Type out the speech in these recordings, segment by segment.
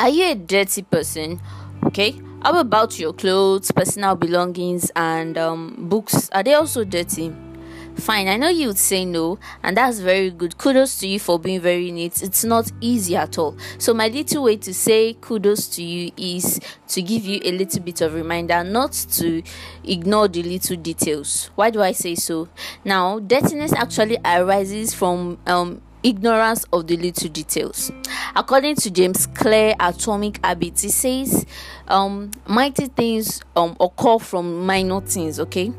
Are you a dirty person? Okay. How about your clothes, personal belongings, and um, books? Are they also dirty? Fine, I know you would say no, and that's very good. Kudos to you for being very neat. It's not easy at all. So, my little way to say kudos to you is to give you a little bit of reminder not to ignore the little details. Why do I say so? Now, dirtiness actually arises from um, ignorance of the little details. According to James Clear Atomic Habits, he says um, mighty things um, occur from minor things, okay?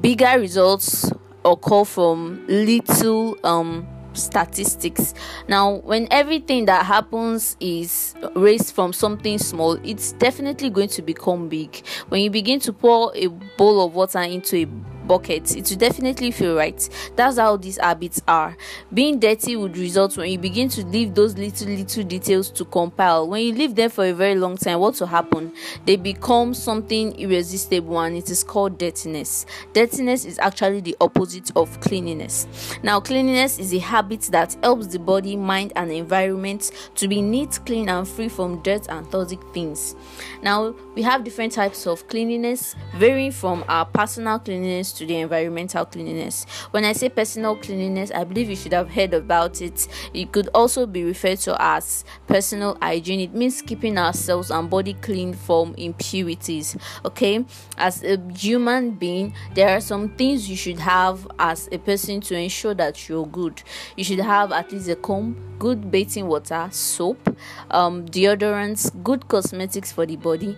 Bigger results occur from little um, statistics. Now, when everything that happens is raised from something small, it's definitely going to become big. When you begin to pour a bowl of water into a bucket it will definitely feel right. That's how these habits are. Being dirty would result when you begin to leave those little little details to compile. When you leave them for a very long time what will happen? They become something irresistible and it is called dirtiness. Dirtiness is actually the opposite of cleanliness. Now cleanliness is a habit that helps the body mind and environment to be neat clean and free from dirt and toxic things. Now we have different types of cleanliness varying from our personal cleanliness to the environmental cleanliness. When I say personal cleanliness, I believe you should have heard about it. It could also be referred to as personal hygiene. It means keeping ourselves and body clean from impurities. Okay, as a human being, there are some things you should have as a person to ensure that you're good. You should have at least a comb, good bathing water, soap, um, deodorants, good cosmetics for the body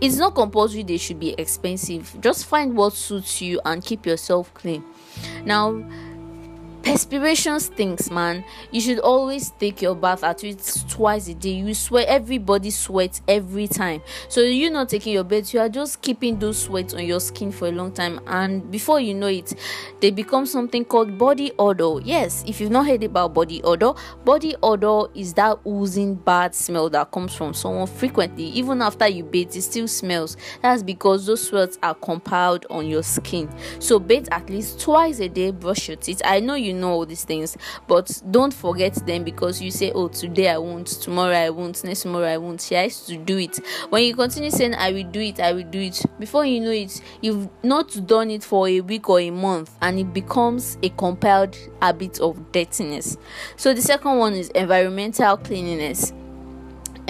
it's not compulsory they should be expensive. Just find what suits you and keep yourself clean. Now perspiration stinks man. You should always take your bath at least twice a day. You sweat everybody sweats every time. So you're not taking your bath you are just keeping those sweats on your skin for a long time. And before you know it they become something called body odor. Yes if you've not heard about body odor body odor is that oozing bad smell that comes from someone frequently. Even after you bathe it still smells. That's because those sweats are compiled on your skin. So bathe at least twice a day brush your teeth. I know you you know all these things. But don't forget them because you say oh today i won't tomorrow i won't next tomorrow i won't. She has to do it. When you continue saying i will do it i will do it before you know it you've not done it for a week or a month and it becomes a compiled habit of dirtiness. So the second one is environmental cleanliness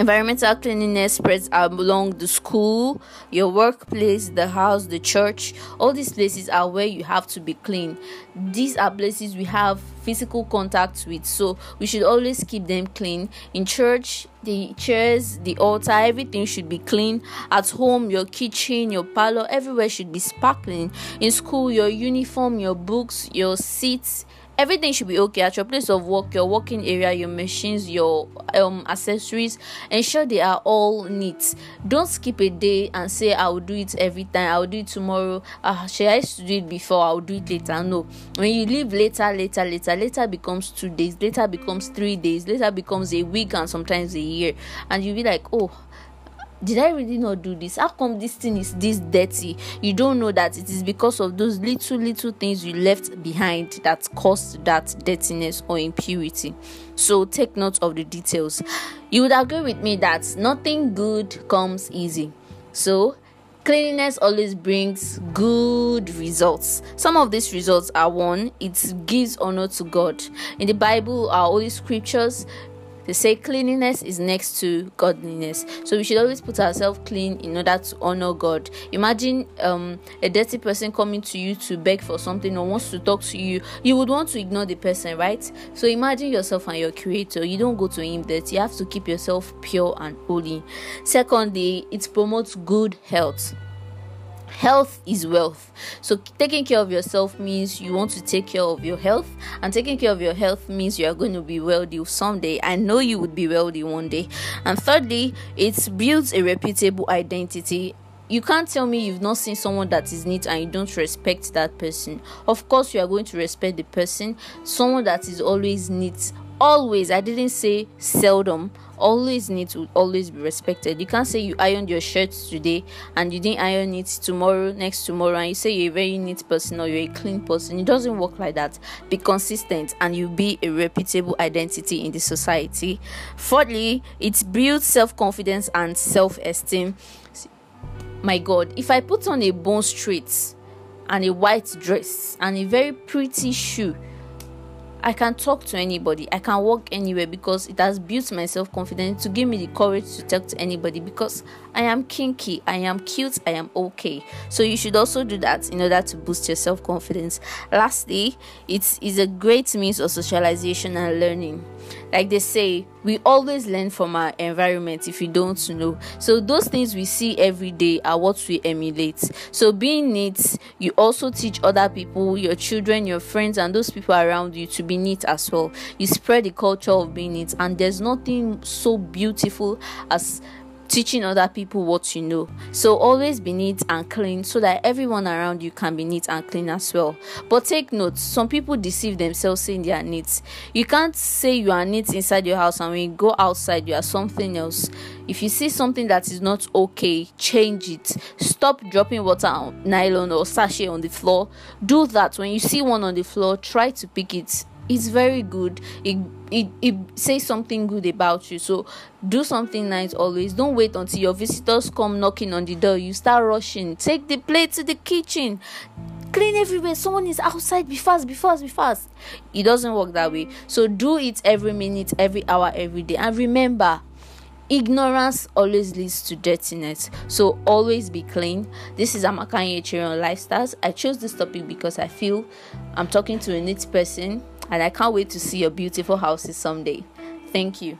Environmental cleanliness spreads along the school, your workplace, the house, the church. All these places are where you have to be clean. These are places we have physical contact with, so we should always keep them clean. In church, the chairs, the altar, everything should be clean. At home, your kitchen, your parlor, everywhere should be sparkling. In school, your uniform, your books, your seats, everything should be okay at your place of work your working area your machines your um accessories. Ensure they are all neat. Don't skip a day and say i will do it every time. I will do it tomorrow. Uh should i used to do it before? I will do it later. No. When you leave later later later later becomes two days. Later becomes three days. Later becomes a week and sometimes a year. And you'll be like oh did I really not do this? How come this thing is this dirty? You don't know that it is because of those little, little things you left behind that caused that dirtiness or impurity. So take note of the details. You would agree with me that nothing good comes easy. So cleanliness always brings good results. Some of these results are one, it gives honor to God. In the Bible, our holy scriptures, they say cleanliness is next to godliness. So we should always put ourselves clean in order to honor God. Imagine um, a dirty person coming to you to beg for something or wants to talk to you. You would want to ignore the person, right? So imagine yourself and your creator. You don't go to him dirty. You have to keep yourself pure and holy. Secondly, it promotes good health health is wealth. So taking care of yourself means you want to take care of your health and taking care of your health means you are going to be wealthy someday. I know you would be wealthy one day. And thirdly it builds a reputable identity. You can't tell me you've not seen someone that is neat and you don't respect that person. Of course you are going to respect the person someone that is always neat always i didn't say seldom. Always need to always be respected. You can't say you ironed your shirt today and you didn't iron it tomorrow next tomorrow and you say you're a very neat person or you're a clean person. It doesn't work like that. Be consistent and you be a reputable identity in the society. Fourthly it builds self-confidence and self-esteem. My god if i put on a bone straight and a white dress and a very pretty shoe I can talk to anybody, I can walk anywhere because it has built my self confidence to give me the courage to talk to anybody because I am kinky, I am cute, I am okay. So you should also do that in order to boost your self confidence. Lastly, it is a great means of socialization and learning like they say we always learn from our environment if you don't know. So those things we see every day are what we emulate. So being neat you also teach other people your children your friends and those people around you to be neat as well. You spread the culture of being neat and there's nothing so beautiful as teaching other people what you know. So always be neat and clean so that everyone around you can be neat and clean as well. But take note, some people deceive themselves saying they are neat. You can't say you are neat inside your house and when you go outside you are something else. If you see something that is not okay, change it. Stop dropping water on nylon or sachet on the floor. Do that when you see one on the floor, try to pick it it's very good. It, it it says something good about you. So do something nice always. Don't wait until your visitors come knocking on the door. You start rushing. Take the plate to the kitchen. Clean everywhere. Someone is outside. Be fast be fast be fast. It doesn't work that way. So do it every minute every hour every day. And remember ignorance always leads to dirtiness. So always be clean. This is amakanye chirion lifestyles. I chose this topic because i feel i'm talking to a neat person and I can't wait to see your beautiful houses someday. Thank you.